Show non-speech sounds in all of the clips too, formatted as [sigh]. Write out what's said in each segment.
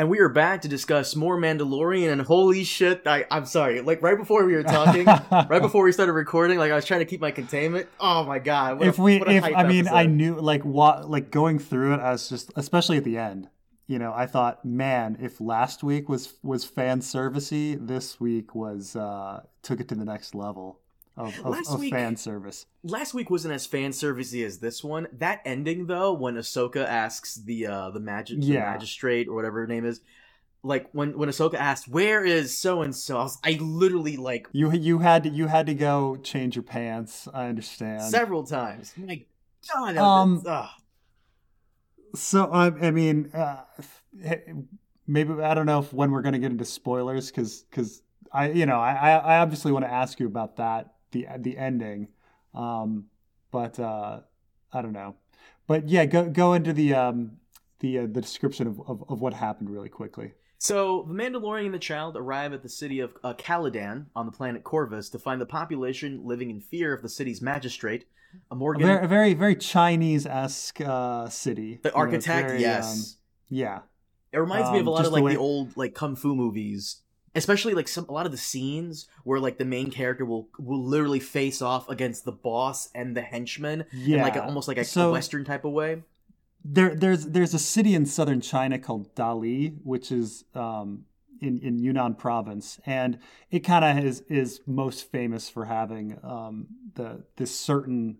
And we are back to discuss more Mandalorian, and holy shit, I, I'm sorry. Like, right before we were talking, [laughs] right before we started recording, like, I was trying to keep my containment. Oh my god. what a- if we, if I mean, I knew like what, like going through it, I was just, especially at the end. You know, I thought, man, if last week was was fan servicey, this week was uh took it to the next level of, of, Last of week- fan service. Last week wasn't as fan servicey as this one. That ending though, when Ahsoka asks the uh the, magi- the Yeah. magistrate or whatever her name is, like when when Ahsoka asked, "Where is so and so?" I literally like You you had to you had to go change your pants. I understand. several times. I'm like, God, Um. So I, I mean, uh, maybe I don't know if when we're going to get into spoilers because because I you know I I obviously want to ask you about that the the ending, um, but uh, I don't know, but yeah, go go into the um the uh, the description of, of of what happened really quickly. So, the Mandalorian and the child arrive at the city of uh, Calodan on the planet Corvus to find the population living in fear of the city's magistrate, a A Morgan. very very very Chinese esque uh, city. the architect, very, yes. um, yeah. it reminds me of um, a lot just of the like way- the old like kung fu movies, especially like some a lot of the scenes where like the main character will will literally face off against the boss and the henchman Yeah. in like a, almost like a, So- western type of way. there there's there's a city in southern China called Dali, which is um, in in Yunnan province, and it kind of is is most famous for having um, the this certain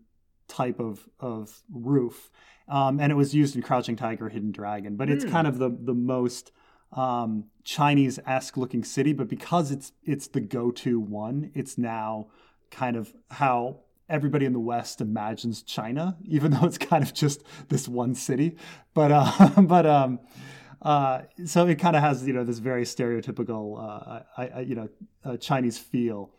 type of of roof, um, and it was used in Crouching Tiger, Hidden Dragon, but it's Hmm. kind of the the most um, Chinese esque looking city, but because it's it's the go to one, it's now kind of how everybody in the West imagines China, [laughs] even though it's kind of just this one city. But uh, [laughs] but um, uh, so it kind of has you know this very stereotypical uh, I, I, you know uh, Chinese feel.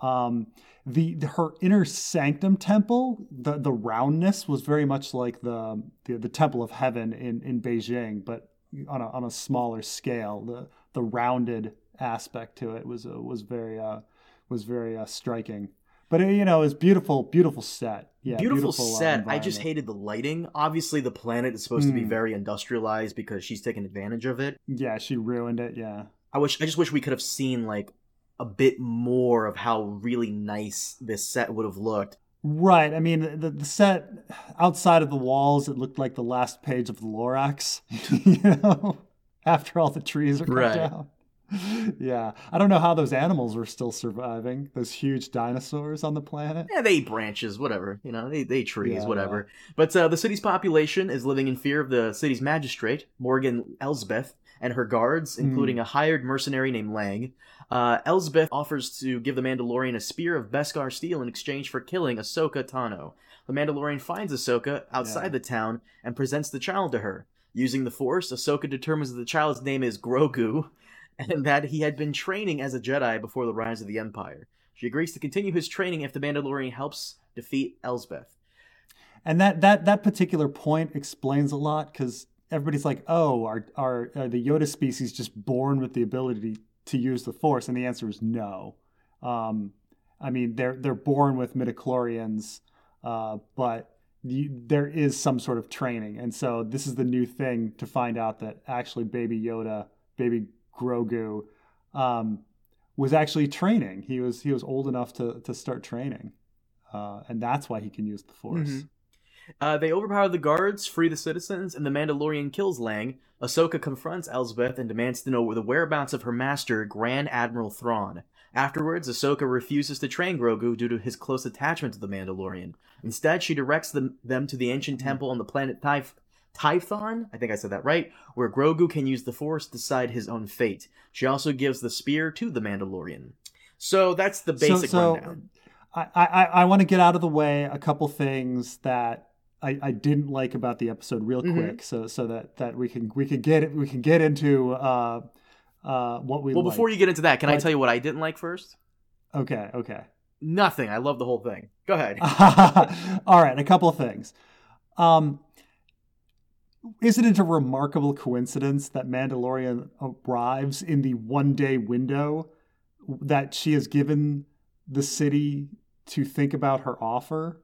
Um, the, the her inner sanctum temple, the the roundness was very much like the the, the temple of heaven in in Beijing, but on a on a smaller scale. The the rounded aspect to it was uh, was very uh, was very uh, striking. But uh, you know, it's beautiful, beautiful set. Yeah, beautiful, uh, set. I just hated the lighting. Obviously, the planet is supposed to be Hmm. very industrialized because she's taking advantage of it. Yeah, she ruined it. Yeah, I wish. I just wish we could have seen like a bit more of how really nice this set would have looked. Right. I mean, the, the set outside of the walls, it looked like the last page of the Lorax. [laughs] you know, after all the trees are cut Right. down. Yeah, I don't know how those animals were still surviving. Those huge dinosaurs on the planet. Yeah, they eat branches, whatever. You know, they, they eat trees, Yeah, whatever. But uh, the city's population is living in fear of the city's magistrate, Morgan Elsbeth, and her guards, Hmm. including a hired mercenary named Lang. Uh, Elsbeth offers to give the Mandalorian a spear of Beskar steel in exchange for killing Ahsoka Tano. The Mandalorian finds Ahsoka outside Yeah. the town and presents the child to her. Using the Force, Ahsoka determines that the child's name is Grogu, [laughs] and that he had been training as a Jedi before the rise of the Empire. She agrees to continue his training if the Mandalorian helps defeat Elsbeth. And that that that particular point explains a lot because everybody's like, "Oh, are, are are the Yoda species just born with the ability to use the Force?" And the answer is no. Um, I mean, they're they're born with midichlorians, uh, but there is some sort of training, and so this is the new thing to find out that actually Baby Yoda, Baby Grogu, um, was actually training. He was he was old enough to to start training, uh, and that's why he can use the Force. Mhm. Uh, they overpower the guards, free the citizens, and the Mandalorian kills Lang. Ahsoka confronts Elsbeth and demands to know the whereabouts of her master, Grand Admiral Thrawn. Afterwards, Ahsoka refuses to train Grogu due to his close attachment to the Mandalorian. Instead, she directs them, them to the ancient temple on the planet Typh- Typhon, I think I said that right, where Grogu can use the Force to decide his own fate. She also gives the spear to the Mandalorian. So that's the basic rundown. I, I, I want to get out of the way a couple things that I, I didn't like about the episode real Mhm. quick, so so that, that we can we can get it we can get into uh, uh, what we Well, before you get into that, can I tell you what I didn't like first? okay okay Nothing. I love the whole thing. Go ahead. [laughs] all right a couple of things um isn't it a remarkable coincidence that Mandalorian arrives in the one day window that she has given the city to think about her offer?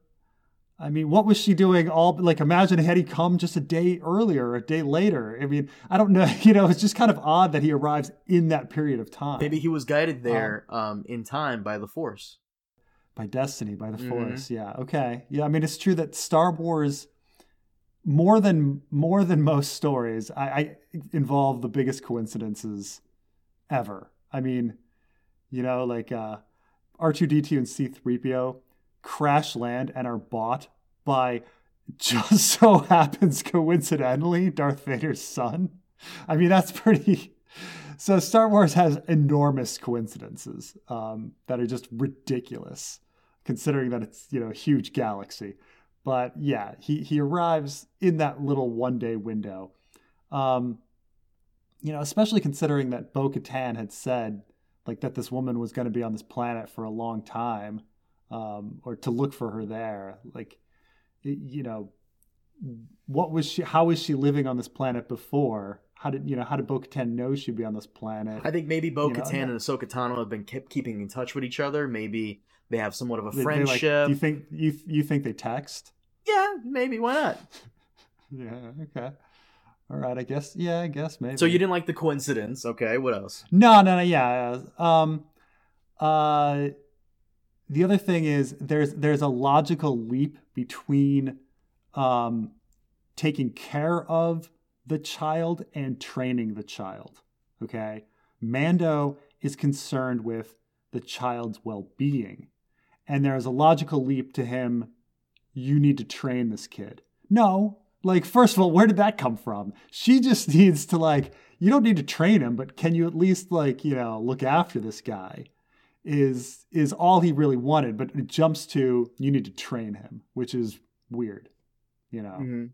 I mean, what was she doing? All like, imagine had he come just a day earlier, a day later. I mean, I don't know. [laughs] You know, it's just kind of odd that he arrives in that period of time. Maybe he was guided there um, um, in time by the Force, by destiny, by the mm-hmm. Force. Yeah. Okay. Yeah. I mean, it's true that Star Wars, more than more than most stories, I, I involve the biggest coincidences ever. I mean, you know, like uh, R2D2 and C3PO crash land and are bought by just [laughs] so happens coincidentally Darth Vader's son. I mean, that's pretty. [laughs] So Star Wars has enormous coincidences um, that are just ridiculous, considering that it's you know a huge galaxy. But yeah, he he arrives in that little one day window. Um, you know, especially considering that Bo Katan had said like that this woman was going to be on this planet for a long time um, or to look for her there. Like, you know, what was she? How was she living on this planet before? How did you know? How did Bo-Katan know she'd be on this planet? I think maybe Bo-Katan you know, and Ahsoka Tano have been kept keeping in touch with each other. Maybe they have somewhat of a they, friendship. Like, do you think you you think they text? Yeah, maybe. Why not? [laughs] yeah. Okay. All right. I guess. Yeah. I guess maybe. So you didn't like the coincidence? Okay. What else? No. No. No. Yeah. Um. Uh the other thing is there's there's a logical leap between um, taking care of the child and training the child. Okay, Mando is concerned with the child's well-being, and there's a logical leap to him. You need to train this kid. No, like first of all, where did that come from? She just [laughs] needs to like you don't need to train him, but can you at least like you know look after this guy? Is is all he really wanted, but it jumps to you need to train him, which is weird, you know.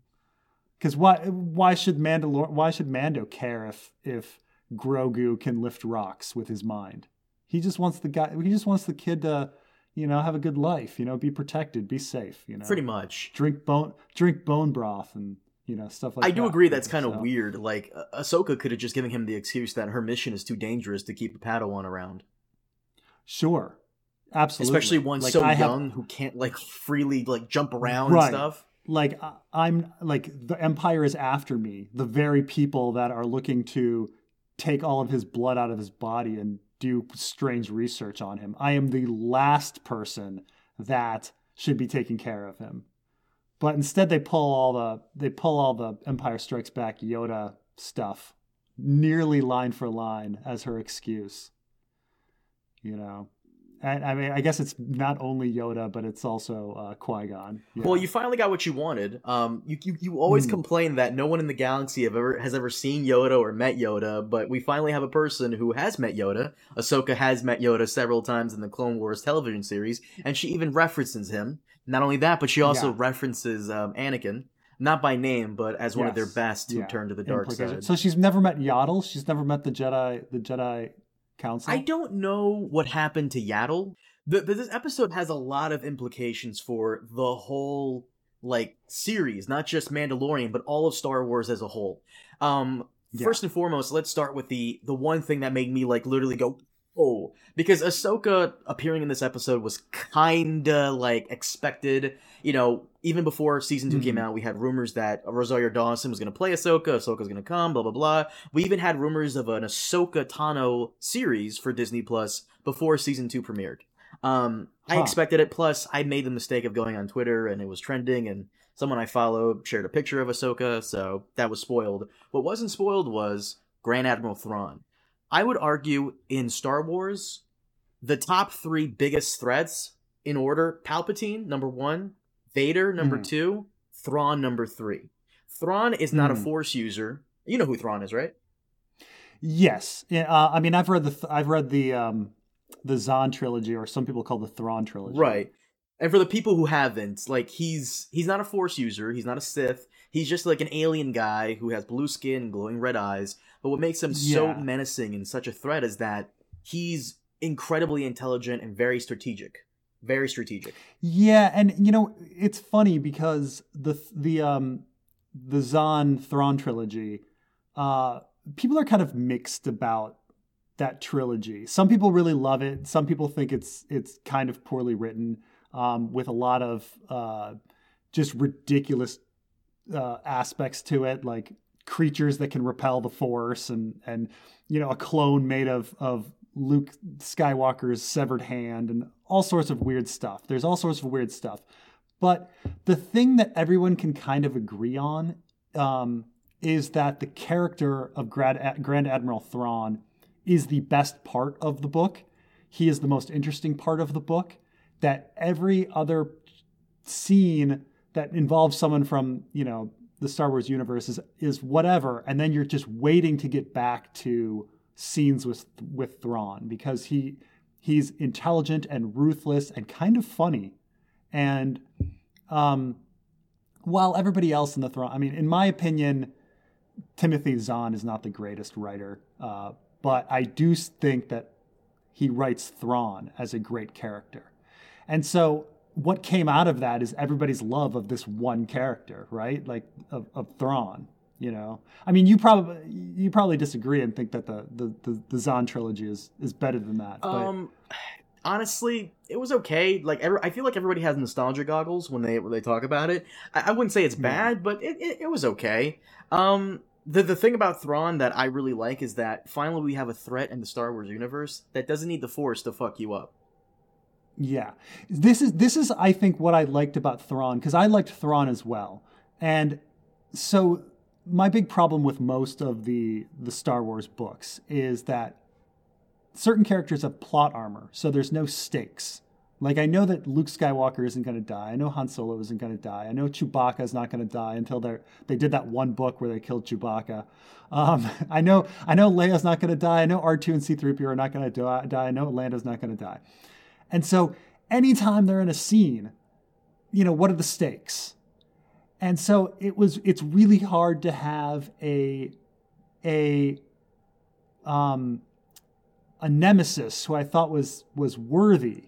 Because mm-hmm. why why should Mandalor why should Mando care if if Grogu can lift rocks with his mind? He just wants the guy. He just wants the kid to, you know, have a good life. You know, be protected, be safe. You know, pretty much. Drink bone drink bone broth and you know stuff like I that. do agree that's kind of so. weird. Like Ahsoka could have just given him the excuse that her mission is too dangerous to keep a Padawan around. Sure. Absolutely. Especially one like, so I young have, who can't like freely like jump around right. and stuff. Like I'm like the empire is after me. The very people that are looking to take all of his blood out of his body and do strange research on him. I am the last person that should be taking care of him. But instead they pull all the they pull all the Empire Strikes Back Yoda stuff nearly line for line as her excuse you know. And, I mean, I guess it's not only Yoda, but it's also uh, Qui Gon. Yeah. Well, you finally got what you wanted. Um, you you, you always mm. complain that no one in the galaxy have ever has ever seen Yoda or met Yoda, but we finally have a person who has met Yoda. Ahsoka has met Yoda several times in the Clone Wars television series, and she even references him. Not only that, but she also yeah. references um, Anakin not by name, but as one yes. of their best who yeah. turned to the dark side. So she's never met Yaddle. She's never met the Jedi, the Jedi Council? I don't know what happened to Yaddle. The, the, this episode has a lot of implications for the whole like series, not just Mandalorian, but all of Star Wars as a whole. Um, yeah. First and foremost, let's start with the the one thing that made me like literally go oh because Ahsoka appearing in this episode was kinda like expected. You know, even before season 2 mm-hmm. came out, we had rumors that Rosario Dawson was to play Ahsoka. Ahsoka's to come. Blah blah blah. We even had rumors of an Ahsoka Tano series for Disney Plus before season two premiered. Um, huh. I expected it. Plus, I made the mistake of going on Twitter and it was trending, and someone I follow shared a picture of Ahsoka, so that was spoiled. What wasn't spoiled was Grand Admiral Thrawn. I would argue in Star Wars, the top three biggest threats in order Palpatine, number one, Vader, number mm. two, Thrawn, number three. Thrawn is not mm. a hmm. Force user. You know who Thrawn is, right? Yes. Uh, I mean, I've read the th- I've read the um, the Zahn trilogy, or some people call the Thrawn trilogy. Right. And for the people who haven't, like he's he's not a Force user. He's not a Sith. He's just like an alien guy who has blue skin and glowing red eyes. But what makes him yeah. so menacing and such a threat is that he's incredibly intelligent and very strategic. Very strategic. Yeah, and you know, it's funny because the the um the Zahn Thrawn trilogy, uh people are kind of mixed about that trilogy. Some people really love it. Some people think it's it's kind of poorly written, um, with a lot of uh, just ridiculous uh, aspects to it, like creatures that can repel the force and and you know a clone made of of Luke Skywalker's severed hand and all sorts of weird stuff. There's all sorts of weird stuff. But the thing that everyone can kind of agree on um, is that the character of Grand, Grand Admiral Thrawn is the best part of the book. He is the most interesting part of the book. That every other scene that involves someone from, you know, the Star Wars universe is is whatever, and then you're just waiting to get back to scenes with with Thrawn because he he's intelligent and ruthless and kind of funny, and um, while everybody else in the Thrawn, I mean, in my opinion, Timothy Zahn is not the greatest writer, uh, but I do think that he writes Thrawn as a great character, and so what came out of that is everybody's love of this one character, right? Like of, of Thrawn. You know, I mean, you probably you probably disagree and think that the the the, the Zahn trilogy is is better than that. But... Um, honestly, it was okay. Like, every, I feel like everybody has nostalgia goggles when they when they talk about it. I, I wouldn't say it's bad, yeah. but it, it, it was okay. Um, the the thing about Thrawn that I really like is that finally we have a threat in the Star Wars universe that doesn't need the Force to fuck you up. Yeah, this is this is I think what I liked about Thrawn because I liked Thrawn as well, and so my big problem with most of the the Star Wars books is that certain characters have plot armor, so there's no stakes. Like I know that Luke Skywalker isn't going to die. I know Han Solo isn't going to die. I know Chewbacca is not going to die until they they did that one book where they killed Chewbacca. Um, [laughs] I know I know Leia's not going to die. I know R two and C three PO are not going to die. I know Lando's not going to die. And so anytime they're in a scene, you know, what are the stakes? And so it was it's really hard to have a a um a nemesis who I thought was was worthy,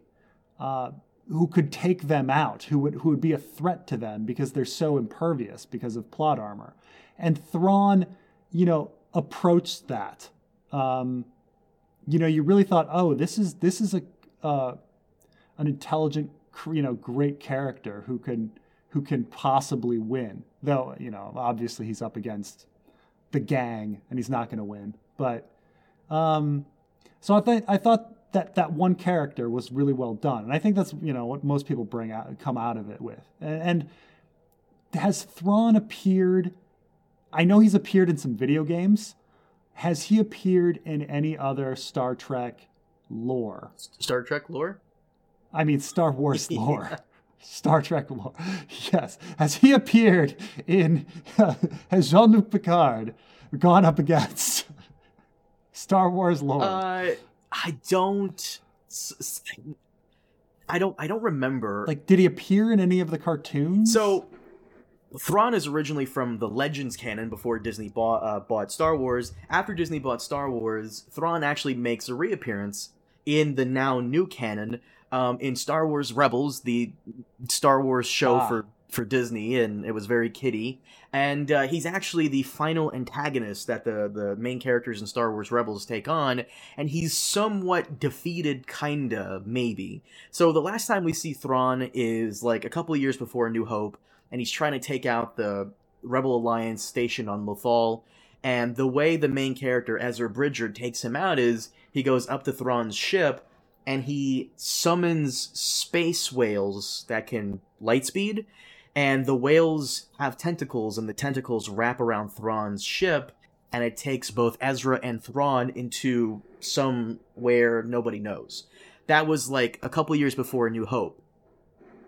uh, who could take them out, who would who would be a threat to them because they're so impervious because of plot armor. And Thrawn, you know, approached that. Um, you know, you really thought, oh, this is this is a uh, an intelligent, you know, great character who can who can possibly win. Though, you know, obviously he's up against the gang and he's not going to win. But um, so I think I thought that that one character was really well done, and I think that's you know what most people bring out come out of it with. And, and has Thrawn appeared? I know he's appeared in some video games. Has he appeared in any other Star Trek lore? Star Trek lore? I mean, Star Wars [laughs] lore. yeah. Star Trek lore. Yes. Has he appeared in, [laughs] uh, has Jean Luc Picard gone up against [laughs] Star Wars lore? Uh, I don't. I don't. I don't remember. Like, did he appear in any of the cartoons? So, Thrawn is originally from the Legends canon before Disney bought uh, bought Star Wars. After Disney bought Star Wars, Thrawn actually makes a reappearance in the now new canon um, in Star Wars Rebels, the Star Wars show ah. for for Disney, and it was very kiddie. And uh, he's actually the final antagonist that the the main characters in Star Wars Rebels take on, and he's somewhat defeated, kinda maybe. So the last time we see Thrawn is like a couple years before A New Hope, and he's trying to take out the Rebel Alliance station on Lothal. And the way the main character Ezra Bridger takes him out is he goes up to Thrawn's ship and he summons space whales that can lightspeed, and the whales have tentacles, and the tentacles wrap around Thrawn's ship, and it takes both Ezra and Thrawn into somewhere nobody knows. That was like a couple years before A New Hope.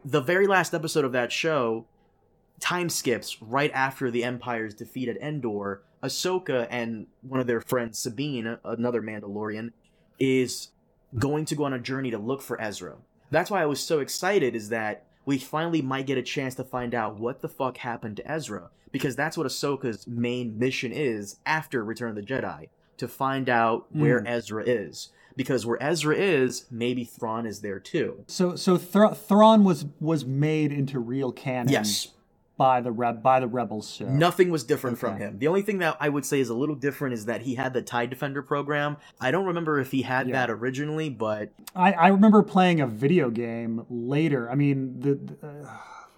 The very last episode of that show time skips right after the Empire's defeat at Endor. Ahsoka and one of their friends, Sabine, another Mandalorian, is going to go on a journey to look for Ezra. That's why I was so excited is that we finally might get a chance to find out what the fuck happened to Ezra. Because that's what Ahsoka's main mission is after Return of the Jedi. To find out where mm. Ezra is. Because where Ezra is, maybe Thrawn is there too. So so Thr- Thrawn was was made into real canon. Yes by the Reb by the Rebels show. Nothing was different okay. from him. The only thing that I would say is a little different is that he had the Tie Defender program. I don't remember if he had yeah. that originally, but I, I remember playing a video game later. I mean, the, uh,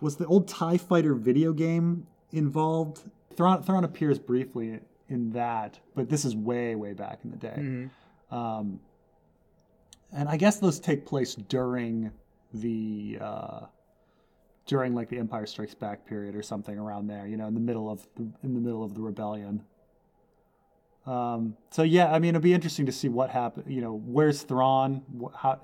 was the old Tie Fighter video game involved? Thrawn, Thrawn appears briefly in that, but this is way way back in the day. Mm-hmm. Um, and I guess those take place during the uh, during like the Empire Strikes Back period or something around there. You know, in the middle of the, in the middle of the rebellion. Um, so yeah, I mean, it'll be interesting to see what happened. You know, where's Thrawn? How,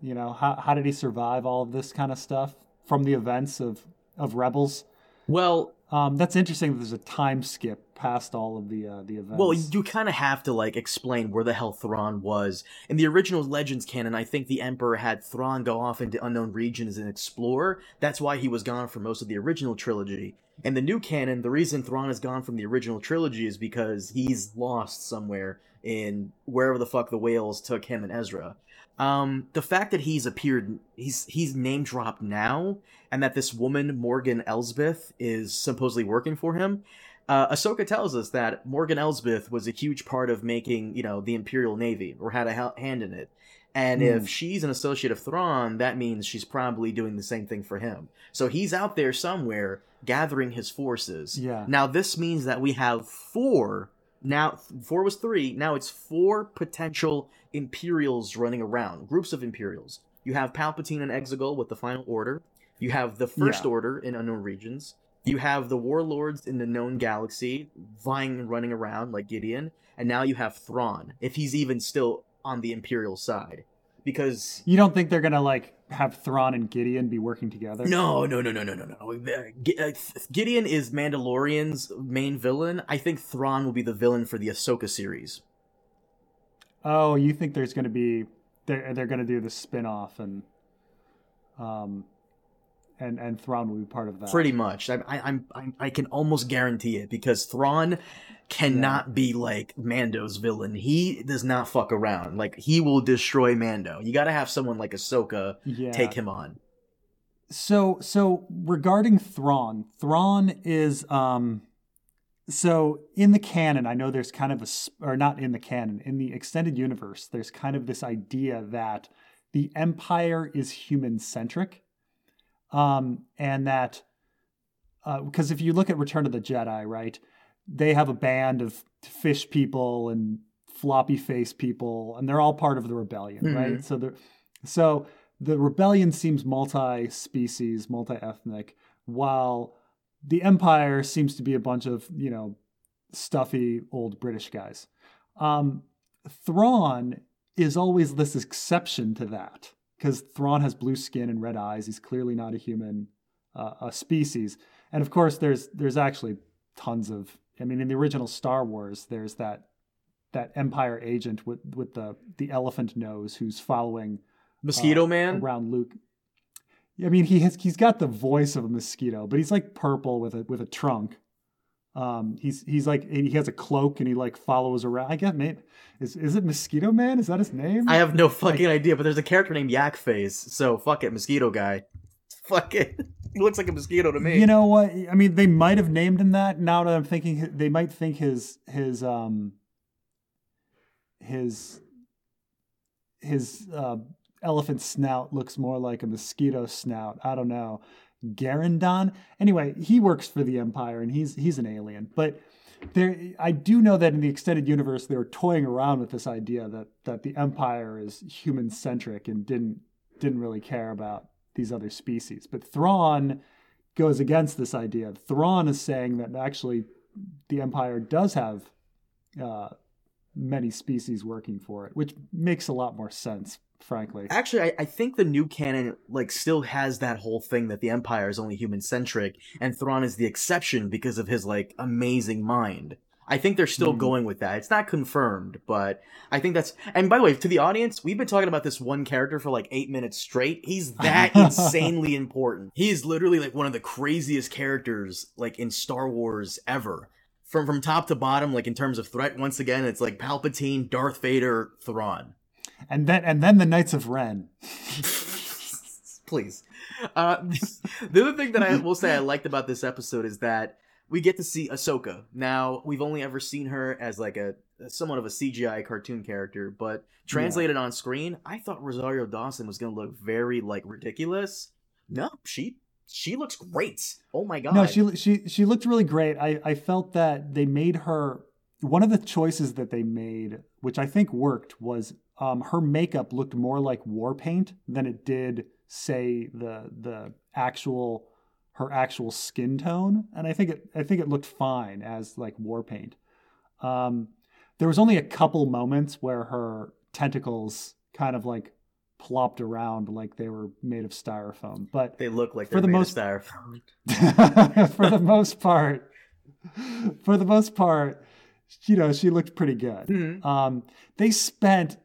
you know, how how did he survive all of this kind of stuff from the events of of Rebels? Well, Um, that's interesting. That there's a time skip past all of the uh, the events. Well, you kind of have to like explain where the hell Thrawn was. In the original Legends canon, I think the Emperor had Thrawn go off into unknown regions and explore. That's why he was gone for most of the original trilogy. In the new canon, the reason Thrawn is gone from the original trilogy is because he's lost somewhere in wherever the fuck the whales took him and Ezra. Um, the fact that he's appeared, he's he's name dropped now, and that this woman Morgan Elsbeth is supposedly working for him. Uh, Ahsoka tells us that Morgan Elsbeth was a huge part of making, you know, the Imperial Navy or had a ha- hand in it. And Hmm. if she's an associate of Thrawn, that means she's probably doing the same thing for him. So he's out there somewhere gathering his forces. Yeah. Now this means that we have four. Now four was three. Now it's four potential Imperials running around. Groups of Imperials. You have Palpatine and Exegol with the Final Order. You have the First Yeah. Order in unknown regions. You have the warlords in the known galaxy vying and running around like Gideon, and now you have Thrawn, if he's even still on the Imperial side. Because you don't think they're gonna like have Thrawn and Gideon be working together? no, no, no, no, no, no, no. Uh, uh, Gideon is Mandalorian's main villain. I think Thrawn will be the villain for the Ahsoka series. Oh, you think there's gonna be they're they're gonna do the spin off and um and and Thrawn will be part of that. Pretty much. I, I, I'm, I, I can almost guarantee it because Thrawn cannot be like Mando's villain. He does not fuck around. Like he will destroy Mando. You got to have someone like Ahsoka yeah. take him on. So so regarding Thrawn, Thrawn is um so in the canon, I know there's kind of a or not in the canon, in the extended universe, there's kind of this idea that the empire is human centric. Um and that because if you look at Return of the Jedi, right, they have a band of fish people and floppy face people, and they're all part of the rebellion, Mhm. right? So the so the rebellion seems multi-species, multi-ethnic, while the empire seems to be a bunch of you know stuffy old British guys. Um, Thrawn is always this exception to that because Thrawn has blue skin and red eyes. He's clearly not a human uh, a species, and of course, there's there's actually tons of. I mean, in the original Star Wars, there's that that Empire agent with with the the elephant nose who's following Mosquito uh, Man. around Luke. I mean, he has he's got the voice of a mosquito, but he's like purple with a with a trunk. Um, he's he's like he has a cloak and he like follows around. I guess maybe is is it Mosquito Man? Is that his name? I have no fucking idea, but there's a character named Yak Face, so fuck it, mosquito guy. [laughs] Fuck it. He looks like a mosquito to me. You know what? I mean, they might have named him that. Now that I'm thinking, they might think his his um his his uh, elephant snout looks more like a mosquito snout. I don't know. Garindan. Anyway, he works for the Empire and he's he's an alien. But there, I do know that in the extended universe, they were toying around with this idea that that the Empire is human centric and didn't didn't really care about these other species. But Thrawn goes against this idea. Thrawn is saying that actually the Empire does have uh, many species working for it, which makes a lot more sense, frankly. Actually, I, I think the new canon like still has that whole thing that the Empire is only human centric, and Thrawn is the exception because of his like amazing mind. I think they're still Mhm. going with that. It's not confirmed, but I think that's. And by the way, to the audience, we've been talking about this one character for like eight minutes straight. He's that [laughs] insanely important. He is literally like one of the craziest characters like in Star Wars ever. From from top to bottom, like in terms of threat. Once again, it's like Palpatine, Darth Vader, Thrawn. And then and then the Knights of Ren. [laughs] Please. Uh, the other thing that I will say I liked about this episode is that we get to see Ahsoka. Now, we've only ever seen her as like a somewhat of a CGI cartoon character, but translated on screen, I thought Rosario Dawson was going to look very like ridiculous. No, she she looks great. Oh my god. No, she she she looked really great. I I felt that they made her one of the choices that they made, which I think worked, was um, her makeup looked more like war paint than it did, say, the the actual her actual skin tone, and I think it I think it looked fine as like war paint. Um, there was only a couple moments where her tentacles kind of like plopped around like they were made of styrofoam, but they look like for the most styrofoam. [laughs] for the most part, for the most part, you know, she looked pretty good. Mm-hmm. Um, they spent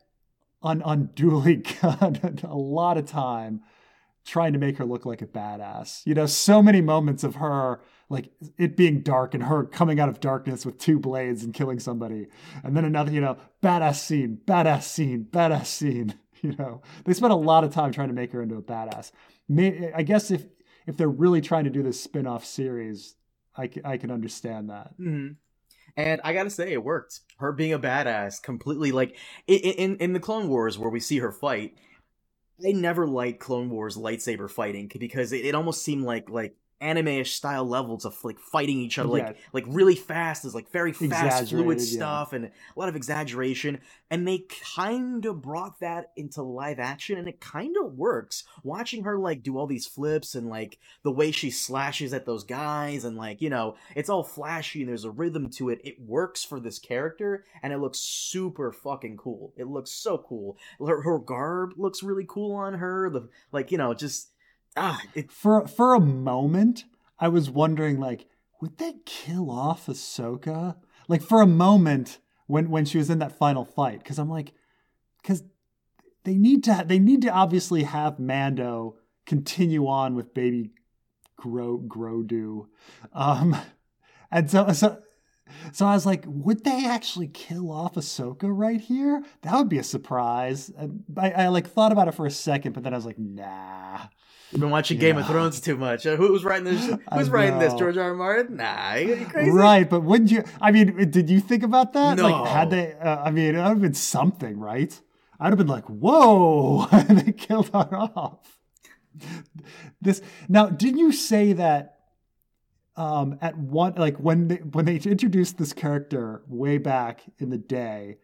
un- unduly [laughs] a lot of time trying to make her look like a badass. You know, so many moments of her like it being dark and her coming out of darkness with two blades and killing somebody. And then another, you know, badass scene, badass scene, badass scene. [laughs] You know, they spent a lot of time trying to make her into a badass. I guess if if they're really trying to do this spin-off series, I, I can understand that. Mm-hmm. And I gotta say, it worked. Her being a badass, completely like in, in the Clone Wars where we see her fight. I never liked Clone Wars lightsaber fighting because it, it almost seemed like like anime-ish style levels of like fighting each other like yeah. like really fast is like very fast fluid stuff and a lot of exaggeration. And they kind of brought that into live action and it kind of works. Watching her like do all these flips and like the way she slashes at those guys and like you know it's all flashy and there's a rhythm to it. It works for this character and it looks super fucking cool. It looks so cool. Her, her garb looks really cool on her. The like you know just ah, it... for for a moment, I was wondering like, would they kill off Ahsoka? Like for a moment when when she was in that final fight, because I'm like, because they need to they need to obviously have Mando continue on with baby Gro Grodu, um, and so so. So I was like, would they actually kill off Ahsoka right here? That would be a surprise. I, I like thought about it for a second, but then I was like, nah. You've been watching yeah. Game of Thrones too much. Uh, who's writing this? [laughs] Who's writing this? George R. R. Martin? Nah, you crazy? Right, but wouldn't you? I mean, did you think about that? No. Like, had they? Uh, I mean, it would have been something, right? I'd have been like, "Whoa!" [laughs] they killed her off. This now, didn't you say that? Um, at one like when they when they introduced this character way back in the day,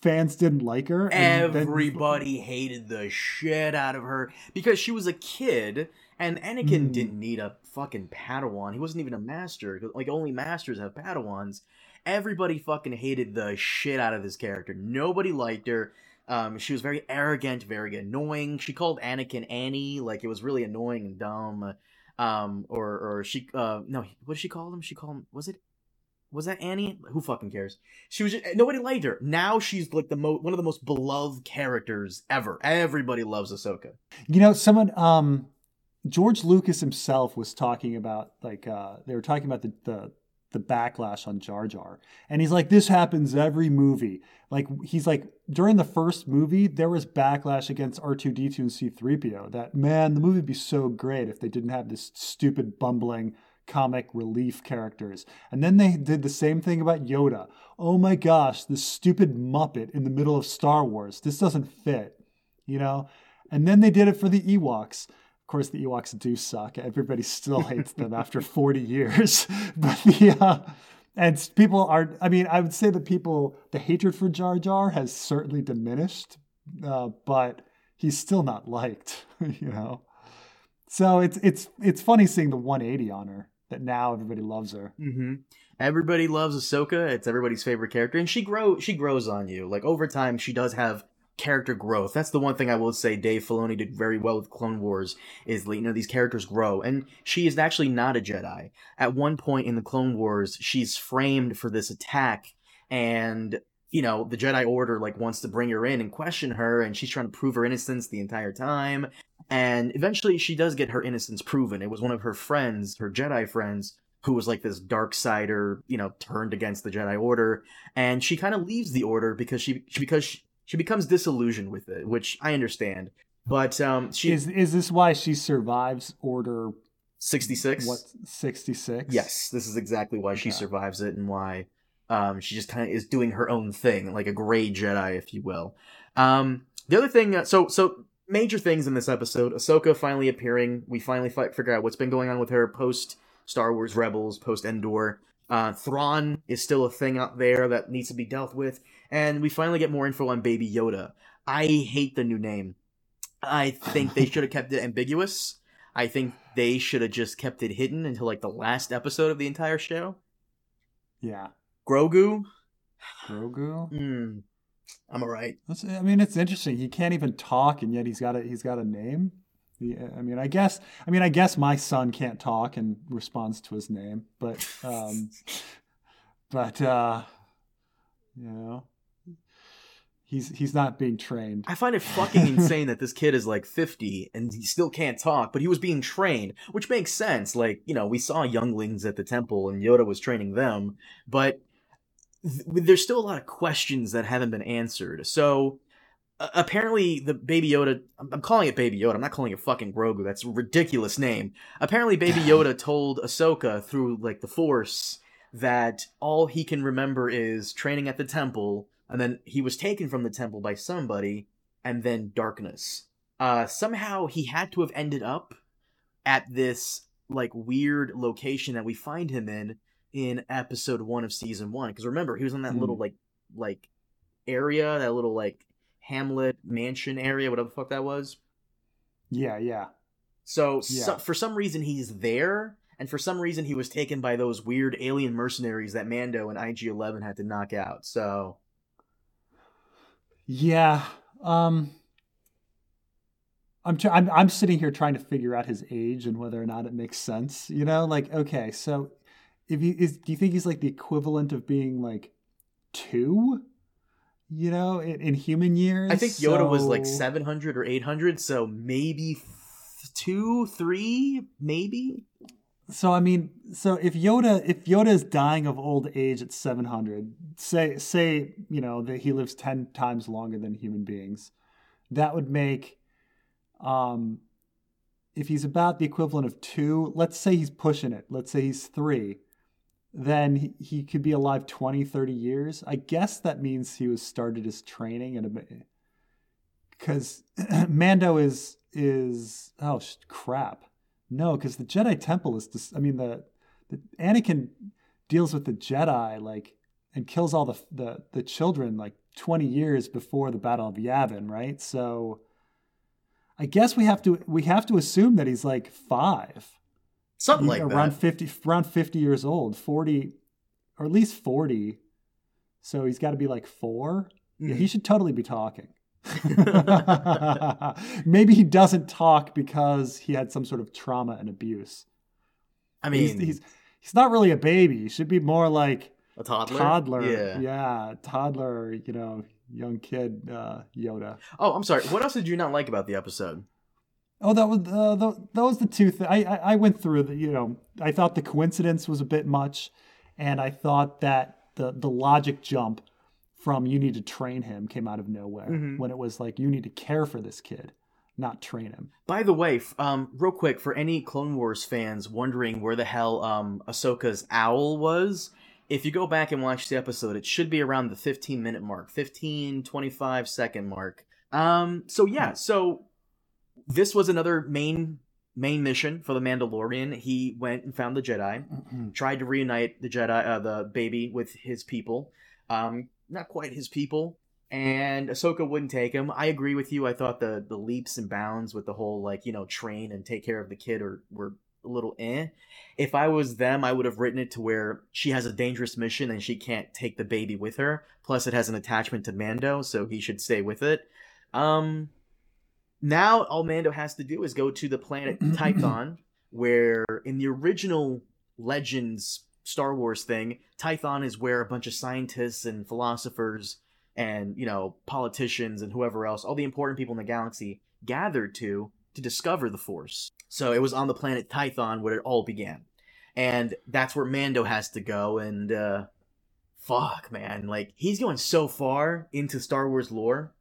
fans didn't like her. Everybody then... hated the shit out of her because she was a kid, and Anakin mm. didn't need a fucking Padawan. He wasn't even a master. Like only masters have Padawans. Everybody fucking hated the shit out of this character. Nobody liked her. Um, she was very arrogant, very annoying. She called Anakin Annie, like it was really annoying and dumb. Um, or or she uh no, what did she call him? She called him was it was that Annie? Who fucking cares? She was just, nobody liked her. Now she's like the most one of the most beloved characters ever. Everybody loves Ahsoka. You know, someone um George Lucas himself was talking about like uh they were talking about the the the backlash on Jar Jar. And he's like, this happens every movie. Like, he's like, during the first movie, there was backlash against R2D2 and C3PO that, man, the movie would be so great if they didn't have this stupid, bumbling comic relief characters. And then they did the same thing about Yoda. Oh my gosh, this stupid Muppet in the middle of Star Wars. This doesn't fit, you know? And then they did it for the Ewoks. Of course, the Ewoks do suck. Everybody still hates them after [laughs] 40 years. [laughs] but the, uh, and people are, I mean, I would say that people, the hatred for Jar Jar has certainly diminished, uh, but he's still not liked, [laughs] you know? So it's it's it's funny seeing the 180 on her that now everybody loves her. Mm-hmm. Everybody loves Ahsoka. It's everybody's favorite character, and she grow she grows on you. Like over time, she does have character growth. That's the one thing I will say Dave Filoni did very well with Clone Wars is you know these characters grow and she is actually not a Jedi. At one point in the Clone Wars, she's framed for this attack and you know the Jedi Order like wants to bring her in and question her and she's trying to prove her innocence the entire time and eventually she does get her innocence proven. It was one of her friends, her Jedi friends, who was like this dark sider, you know, turned against the Jedi Order, and she kind of leaves the Order because she, she because she, she becomes disillusioned with it, which I understand. But um, she is is this why she survives Order sixty six? What sixty six? Yes, this is exactly why okay. she survives it and why um, she just kind of is doing her own thing, like a gray Jedi, if you will. Um, the other thing, uh, so so major things in this episode. Ahsoka finally appearing. We finally fi- figure out what's been going on with her post Star Wars Rebels, post Endor. Uh, Thrawn is still a thing out there that needs to be dealt with, and we finally get more info on Baby Yoda. I hate the new name. I think they [laughs] should have kept it ambiguous. I think they should have just kept it hidden until like the last episode of the entire show. Yeah. Grogu. Grogu. Hmm. I'm alright. That's, I mean, it's interesting. He can't even talk, and yet he's got a he's got a name. Yeah, I mean, I guess. I mean, I guess my son can't talk and responds to his name, but, um, [laughs] but uh, you know, he's he's not being trained. I find it fucking insane that this kid is like 50 and he still can't talk, but he was being trained, which makes sense. Like, you know, we saw younglings at the temple and Yoda was training them, but th- there's still a lot of questions that haven't been answered. So, uh, apparently the baby Yoda, I'm, I'm calling it baby Yoda. I'm not calling it fucking Grogu. That's a ridiculous name. Apparently baby [laughs] Yoda told Ahsoka through like the Force that all he can remember is training at the temple and then he was taken from the temple by somebody, and then darkness. Uh, somehow he had to have ended up at this like weird location that we find him in in episode one of season one. Because remember, he was in that Hmm. little like like area, that little like Hamlet mansion area, whatever the fuck that was. Yeah, yeah. So, so for some reason he's there, and for some reason he was taken by those weird alien mercenaries that Mando and IG Eleven had to knock out. So Yeah. Um I'm, tr- I'm I'm sitting here trying to figure out his age and whether or not it makes sense. You know, like okay, so if he is, do you think he's like the equivalent of being like two? You know, in, in human years. I think Yoda was like 700 or 800, so maybe th- two, three, maybe. So I mean, so if Yoda if Yoda is dying of old age at 700, say say, you know, that he lives 10 times longer than human beings, that would make um if he's about the equivalent of 2, let's say he's pushing it. Let's say he's 3. Then he, could be alive 20, 30 years. I guess that means he was started his training at a cuz [clears throat] Mando is is oh crap. No, because the Jedi Temple is. Dis- I mean, the, the Anakin deals with the Jedi like and kills all the the the children like twenty years before the Battle of Yavin, right? So, I guess we have to we have to assume that he's like five, Something like around that. fifty, around fifty years old, forty, or at least forty. So he's got to be like 4 Yeah, Mhm. he should totally be talking. [laughs] [laughs] Maybe he doesn't talk because he had some sort of trauma and abuse. I mean, he's, he's he's not really a baby. He should be more like a toddler. toddler. Yeah. yeah, toddler. You know, young kid uh, Yoda. Oh, I'm sorry. What else did you not like about the episode? Oh, that was uh, th- those the two. Th- I, I I went through the. You know, I thought the coincidence was a bit much, and I thought that the the logic jump from you need to train him came out of nowhere Mhm. when it was like you need to care for this kid, not train him. By the way, um, real quick, for any Clone Wars fans wondering where the hell um Ahsoka's owl was, if you go back and watch the episode, it should be around the 15 minute mark, 15, 25 second mark. Um, so yeah, so this was another main main mission for the Mandalorian. He went and found the Jedi, tried to reunite the Jedi, uh, the baby, with his people. Um, not quite his people, and Ahsoka wouldn't take him. I agree with you. I thought the the leaps and bounds with the whole like you know train and take care of the kid or were a little eh. If I was them, I would have written it to where she has a dangerous mission and she can't take the baby with her. Plus, it has an attachment to Mando, so he should stay with it. Um, now all Mando has to do is go to the planet [clears throat] Tython, where in the original Legends Star Wars thing, Tython is where a bunch of scientists and philosophers and you know politicians and whoever else, all the important people in the galaxy, gathered to to discover the Force. So it was on the planet Tython where it all began, and that's where Mando has to go. And uh, fuck, man, like he's going so far into Star Wars lore.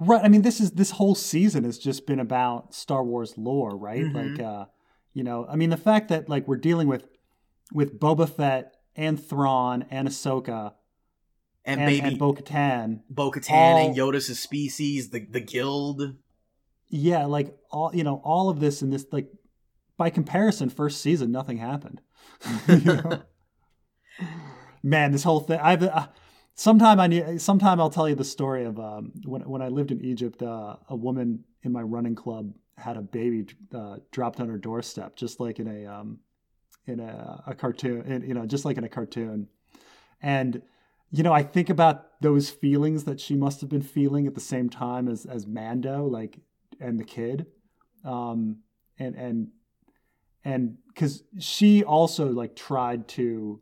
Right. I mean, this is this whole season has just been about Star Wars lore, right? Mhm. Like, uh, you know, I mean, the fact that like we're dealing with with Boba Fett and Thrawn and Ahsoka And, and, baby and Bo Katan. Bo Katan all- and Yoda's species, the the guild. yeah, like all you know, all of this and this like by comparison, first season nothing happened. [laughs] [laughs] Man, this whole thing. I've uh, sometime I need. Sometime I'll tell you the story of um, when when I lived in Egypt. Uh, a woman in my running club had a baby uh, dropped on her doorstep, just like in a um, in a, a cartoon. In, you know, just like in a cartoon. And you know, I think about those feelings that she must have been feeling at the same time as as Mando, like and the kid, um, and and and because she also like tried to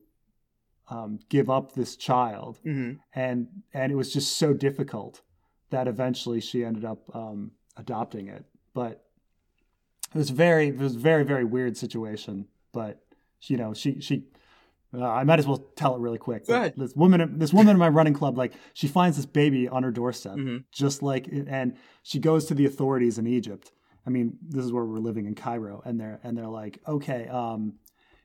um, give up this child, Mm-hmm. and and it was just so difficult that eventually she ended up um, adopting it. But it was very it was a very very weird situation. But you know she she. Uh, I might as well tell it really quick. This woman, this woman in my running club, like she finds this baby on her doorstep, Mhm. just like, and she goes to the authorities in Egypt. I mean, this is where we're living in Cairo, and they're and they're like, okay, um,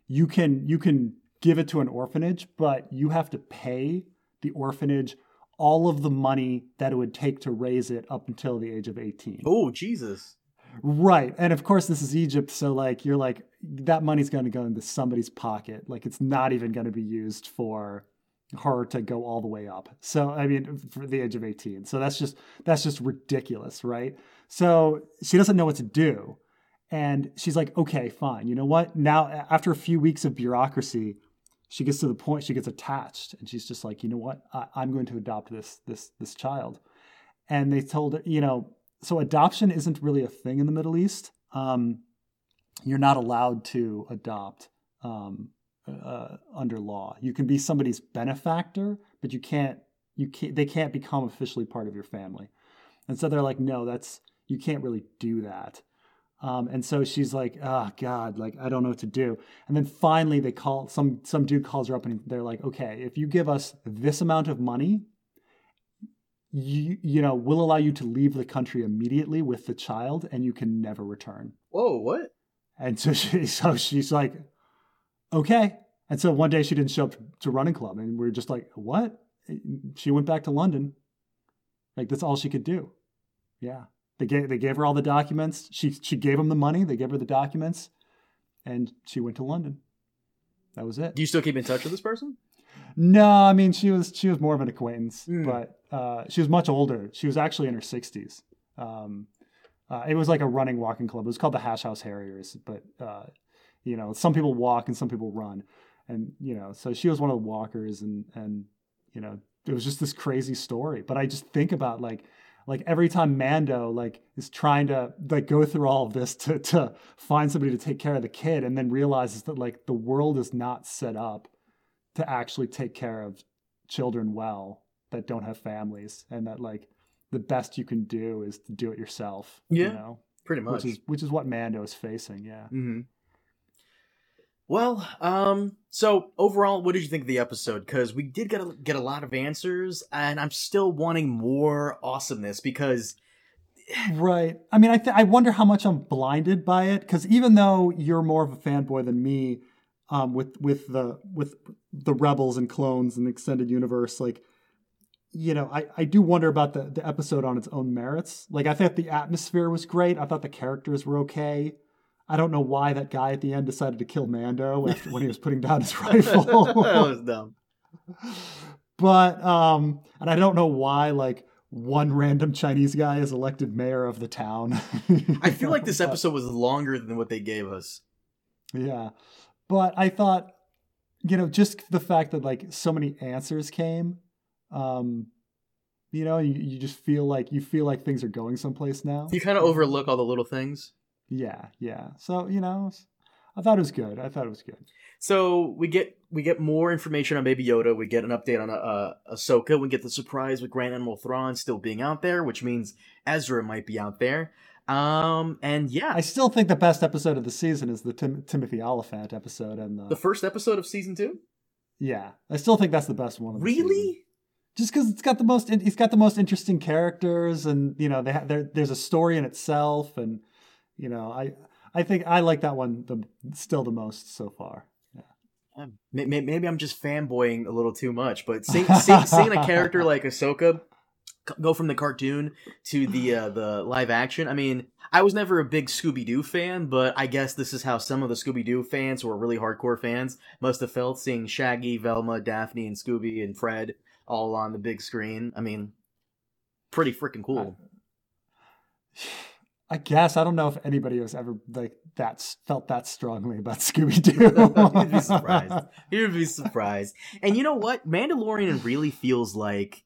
you can you can give it to an orphanage, but you have to pay the orphanage all of the money that it would take to raise it up until the age of 18. Oh Jesus! Right. And of course this is Egypt, so like you're like that money's going to go into somebody's pocket. Like it's not even going to be used for her to go all the way up. So I mean for the age of 18. So that's just that's just ridiculous, right? So she doesn't know what to do. And she's like, "Okay, fine. You know what? Now after a few weeks of bureaucracy, she gets to the point she gets attached and she's just like, "You know what? I, I'm going to adopt this this this child." And they told her, you know, so adoption isn't really a thing in the Middle East. Um, you're not allowed to adopt um, uh, under law. You can be somebody's benefactor, but you can't. You can't. They can't become officially part of your family. And so they're like, no, that's you can't really do that. Um, and so she's like, oh God, like I don't know what to do. And then finally they call some some dude calls her up and they're like, okay, if you give us this amount of money, you you know we'll allow you to leave the country immediately with the child and you can never return Whoa! What? and so [laughs] she so she's like okay and so one day she didn't show up to running club and we are just like what she went back to london like that's all she could do yeah they gave they gave her all the documents she she gave them the money they gave her the documents and she went to london that was it Do you still keep in touch with this person? no, I mean she was she was more of an acquaintance, Hmm. but uh, she was much older. She was actually in her sixties. Um, uh, it was like a running walking club. It was called the Hash House Harriers, but uh, you know some people walk and some people run, and you know so she was one of the walkers, and and you know it was just this crazy story. But I just think about like like every time Mando like is trying to like go through all of this to to find somebody to take care of the kid, and then realizes that like the world is not set up to actually take care of children well that don't have families and that like the best you can do is to do it yourself Yeah. you know Pretty much. which is which is what mando is facing yeah hmm Well, um, so overall, what did you think of the episode? Because we did get a, get a lot of answers, and I'm still wanting more awesomeness because right. I mean i th- i wonder how much i'm blinded by it because even though you're more of a fanboy than me um with with the with the rebels and clones and extended universe like you know i i do wonder about the the episode on its own merits. Like i thought the atmosphere was great. I thought the characters were okay I don't know why that guy at the end decided to kill Mando after when he was putting down his [laughs] rifle. [laughs] that was dumb. but um and I don't know why like one random Chinese guy is elected mayor of the town. [laughs] I feel like this episode was longer than what they gave us. Yeah. But I thought, you know, just the fact that like so many answers came, um, you know, you, you just feel like you feel like things are going someplace now. You kind of overlook all the little things. Yeah, yeah. So, you know, I thought it was good. I thought it was good. So we get we get more information on Baby Yoda. We get an update on uh, uh, Ahsoka. We get the surprise with Grand Admiral Thrawn still being out there, which means Ezra might be out there. Um, and yeah, I still think the best episode of the season is the Tim- Timothy Olyphant episode and the, the first episode of season two. yeah. I still think that's the best one. Of the season. Really? just because it's got the most it's got the most interesting characters and you know they ha- there's a story in itself and you know i i think i like that one the still the most so far Um, may- may- Maybe I'm just fanboying a little too much, but [laughs] seeing a character like Ahsoka go from the cartoon to the uh, the live action. I mean, I was never a big Scooby Doo fan, but I guess this is how some of the Scooby Doo fans who are really hardcore fans must have felt seeing Shaggy, Velma, Daphne, and Scooby and Fred all on the big screen. I mean, pretty freaking cool. I guess I don't know if anybody has ever like that felt that strongly about [laughs] Scooby Doo. You'd be surprised. You'd be surprised. And you know what? Mandalorian really feels like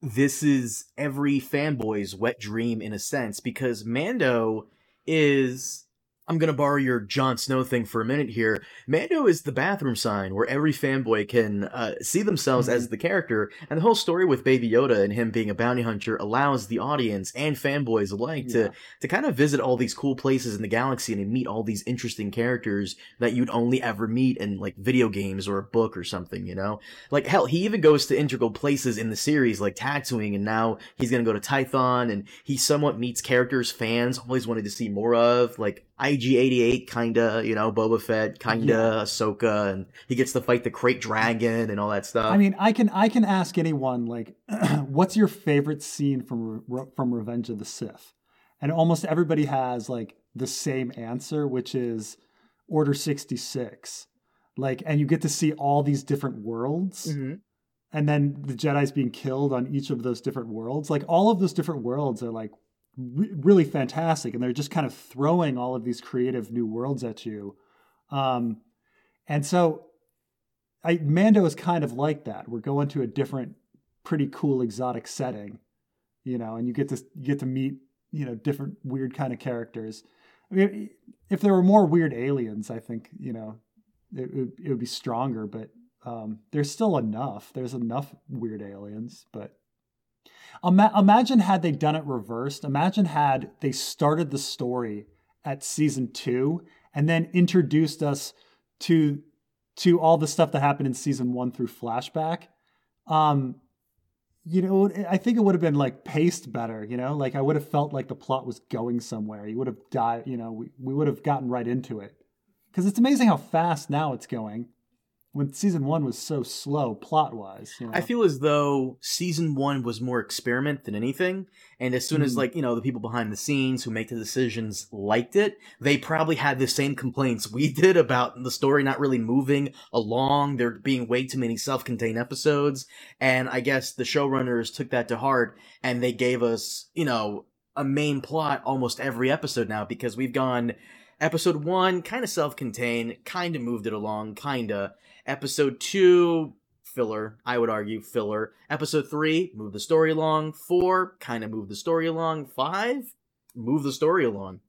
this is every fanboy's wet dream in a sense because Mando is I'm gonna borrow your Jon Snow thing for a minute here. Mando is the bathroom sign where every fanboy can uh, see themselves mm-hmm. as the character, and the whole story with Baby Yoda and him being a bounty hunter allows the audience and fanboys alike yeah. to to kind of visit all these cool places in the galaxy and meet all these interesting characters that you'd only ever meet in like video games or a book or something. You know, like hell, he even goes to integral places in the series like Tatooine, and now he's gonna go to Tython, and he somewhat meets characters fans always wanted to see more of, like IG88 kinda, you know, Boba Fett kinda, yeah. Ahsoka, and he gets to fight the Krayt Dragon and all that stuff. I mean, I can I can ask anyone like, [clears throat] what's your favorite scene from from Revenge of the Sith, and almost everybody has like the same answer, which is Order 66. Like, and you get to see all these different worlds. Mm-hmm. And then the Jedi's being killed on each of those different worlds. Like all of those different worlds are like re- really fantastic, and they're just kind of throwing all of these creative new worlds at you. Um, and so, I Mando is kind of like that. We're going to a different, pretty cool exotic setting, you know, and you get to you get to meet you know different weird kind of characters. I mean, if there were more weird aliens, I think you know it, it, it would be stronger. But um, there's still enough. There's enough weird aliens, but Ima- imagine had they done it reversed. Imagine had they started the story at season two and then introduced us to to all the stuff that happened in season one through flashback. Um, you know, I think it would have been like paced better. You know, like I would have felt like the plot was going somewhere. You would have died. You know, we we would have gotten right into it because it's amazing how fast now it's going when season one was so slow plot wise. You know? I feel as though season one was more experiment than anything. And as soon mm. as like, you know, the people behind the scenes who make the decisions liked it, they probably had the same complaints we [laughs] did about the story not really moving along. There being way too many self-contained episodes. And I guess the showrunners took that to heart and they gave us, you know, a main plot almost every episode now because we've gone episode one kind of self-contained, kind of moved it along, kind of Episode 2, filler, I would argue, filler. Episode 3, move the story along. 4, kind of move the story along. 5, move the story along.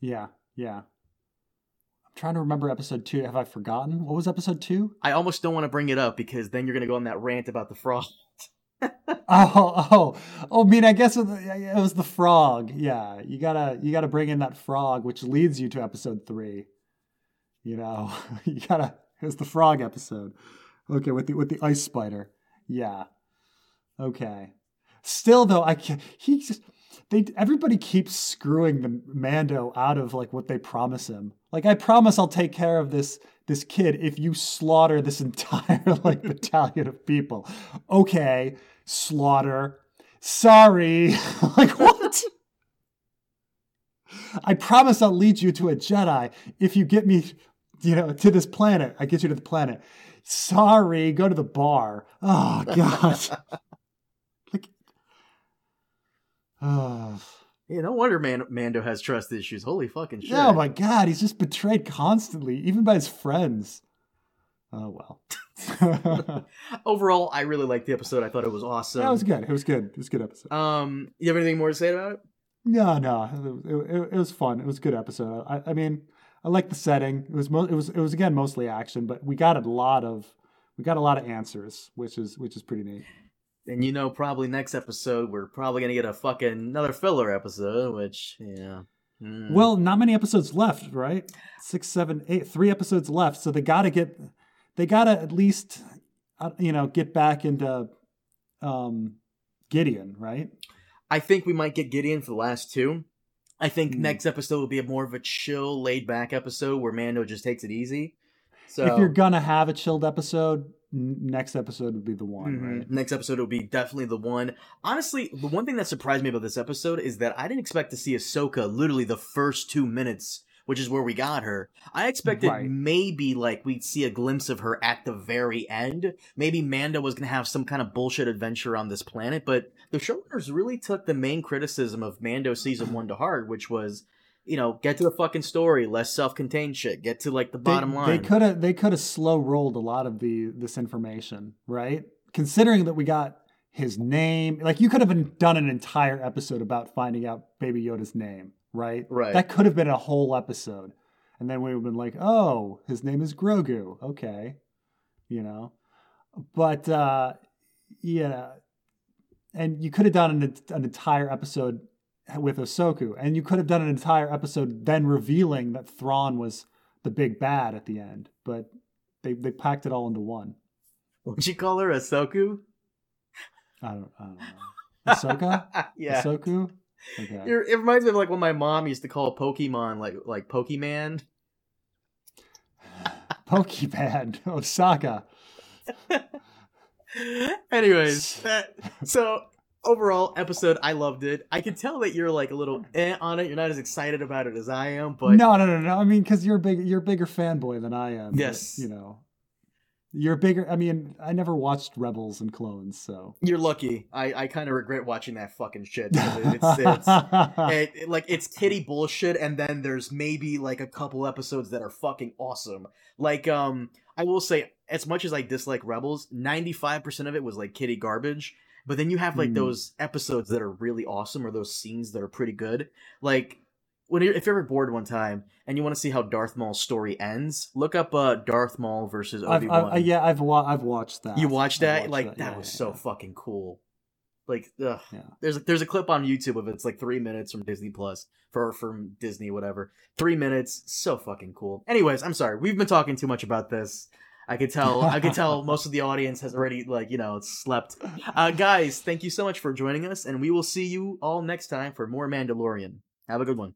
Yeah, yeah. I'm trying to remember episode 2. Have I forgotten? What was episode 2? I almost don't want to bring it up because then you're going to go on that rant about the frog. [laughs] [laughs] oh, oh, oh! I mean, I guess it was the frog. Yeah, you gotta you gotta bring in that frog, which leads you to episode three. You know, [laughs] you gotta. It was the frog episode. Okay, with the with the ice spider. Yeah. Okay. Still though, I can't. He just they everybody keeps screwing the Mando out of like what they promise him. Like I promise I'll take care of this this kid if you slaughter this [laughs] entire like battalion of people. Okay, slaughter. Sorry. [laughs] like what? I promise I'll lead you to a Jedi if you get me you know, to this planet. I get you to the planet. Sorry, go to the bar. Oh God. [laughs] like, oh. Yeah, no wonder Man- Mando has trust issues. Holy fucking shit! Oh my god, he's just betrayed constantly, even by his friends. Oh well. [laughs] Overall, I really liked the episode. I thought it was awesome. Yeah, it was good. It was good. It was a good episode. Um, you have anything more to say about it? No, no. It, it, it was fun. It was a good episode. I, I mean, I like the setting. It was mo- it was it was again mostly action, but we got a lot of we got a lot of answers, which is which is pretty neat. And you know, probably next episode we're probably gonna get a fucking another filler episode, which yeah. Mm. Well, not many episodes left, right? Six, seven, eight, three episodes left. So they got to get, they got to at least, uh, you know, get back into um, Gideon, right? I think we might get Gideon for the last two. I think mm. next episode will be a more of a chill, laid back episode where Mando just takes it easy. So if you're gonna have a chilled episode, n- next episode would be the one, Mhm. right? Next episode will be definitely the one. Honestly, the one thing that surprised me about this episode is that I didn't expect to see Ahsoka literally the first two minutes, which is where we got her. I expected Right. maybe like we'd see a glimpse of her at the very end. Maybe Mando was gonna have some kind of bullshit adventure on this planet, but the showrunners really took the main criticism of Mando season one to heart, which was. You know, get to the fucking story, less self-contained shit. Get to like the bottom they, line. They could have they could have slow rolled a lot of the this information, right? Considering that we got his name, like you could have done an entire episode about finding out Baby Yoda's name, right? Right. That could have been a whole episode, and then we would have been like, oh, his name is Grogu, okay, you know. But uh, yeah, and you could have done an, an entire episode with Ahsoka, and you could have done an entire episode then revealing that Thrawn was the big bad at the end, but they they packed it all into one. Would you call her Ahsoku? I don't, I don't know. Ahsoka, [laughs] yeah. Ahsoku. Okay. It reminds me of like what my mom used to call Pokemon, like like Pokemon. [sighs] Pokemon, [laughs] Osaka. [laughs] [laughs] Anyways, [laughs] that, so overall episode, I loved it. I can tell that you're like a little eh on it. You're not as excited about it as I am, but no, no, no, no. I mean, because you're a big, you're a bigger fanboy than I am. but, Yes. you know, you're bigger. I mean, I never watched Rebels and Clones, so you're lucky. I I kind of regret watching that fucking shit. It's, it's, [laughs] it, it- like it's kitty bullshit and then there's maybe like a couple episodes that are fucking awesome like um i will say as much as i dislike rebels 95% of it was like kitty garbage but then you have like Hmm. those episodes that are really awesome or those scenes that are pretty good like when you're, if you're ever bored one time and you want to see how Darth Maul's story ends, look up uh, Darth Maul versus Obi Wan. Yeah, I've wa- I've watched that. You watched that? like that, yeah, was yeah, so yeah. fucking cool. Like, ugh. Yeah. There's a, there's a clip on YouTube of it. It's like three minutes from Disney Plus for from Disney, whatever. Three minutes, so fucking cool. Anyways, I'm sorry. We've been talking too much about this. I could tell. I could tell [laughs] most of the audience has already like you know slept. Uh, guys, thank you so much for joining us, and we will see you all next time for more Mandalorian. Have a good one.